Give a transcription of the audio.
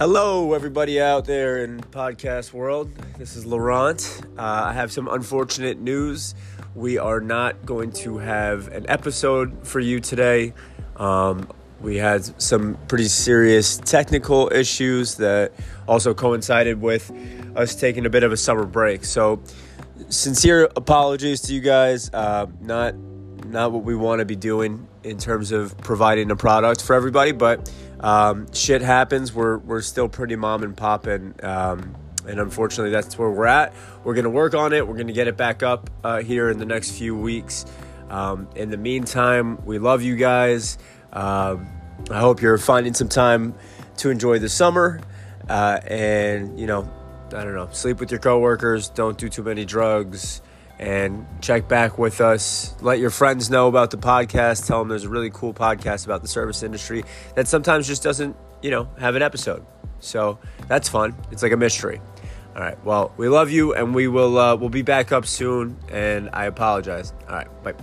Hello, everybody out there in podcast world. This is Laurent. Uh, I have some unfortunate news. We are not going to have an episode for you today. Um, we had some pretty serious technical issues that also coincided with us taking a bit of a summer break. So, sincere apologies to you guys. Uh, not not what we want to be doing in terms of providing a product for everybody, but um, shit happens. We're we're still pretty mom and pop, and um, and unfortunately, that's where we're at. We're gonna work on it. We're gonna get it back up uh, here in the next few weeks. Um, in the meantime, we love you guys. Um, I hope you're finding some time to enjoy the summer, uh, and you know, I don't know, sleep with your coworkers. Don't do too many drugs, and check back with us. Let your friends know about the podcast. Tell them there's a really cool podcast about the service industry that sometimes just doesn't, you know, have an episode. So that's fun. It's like a mystery. All right. Well, we love you, and we will uh, we'll be back up soon. And I apologize. All right. Bye.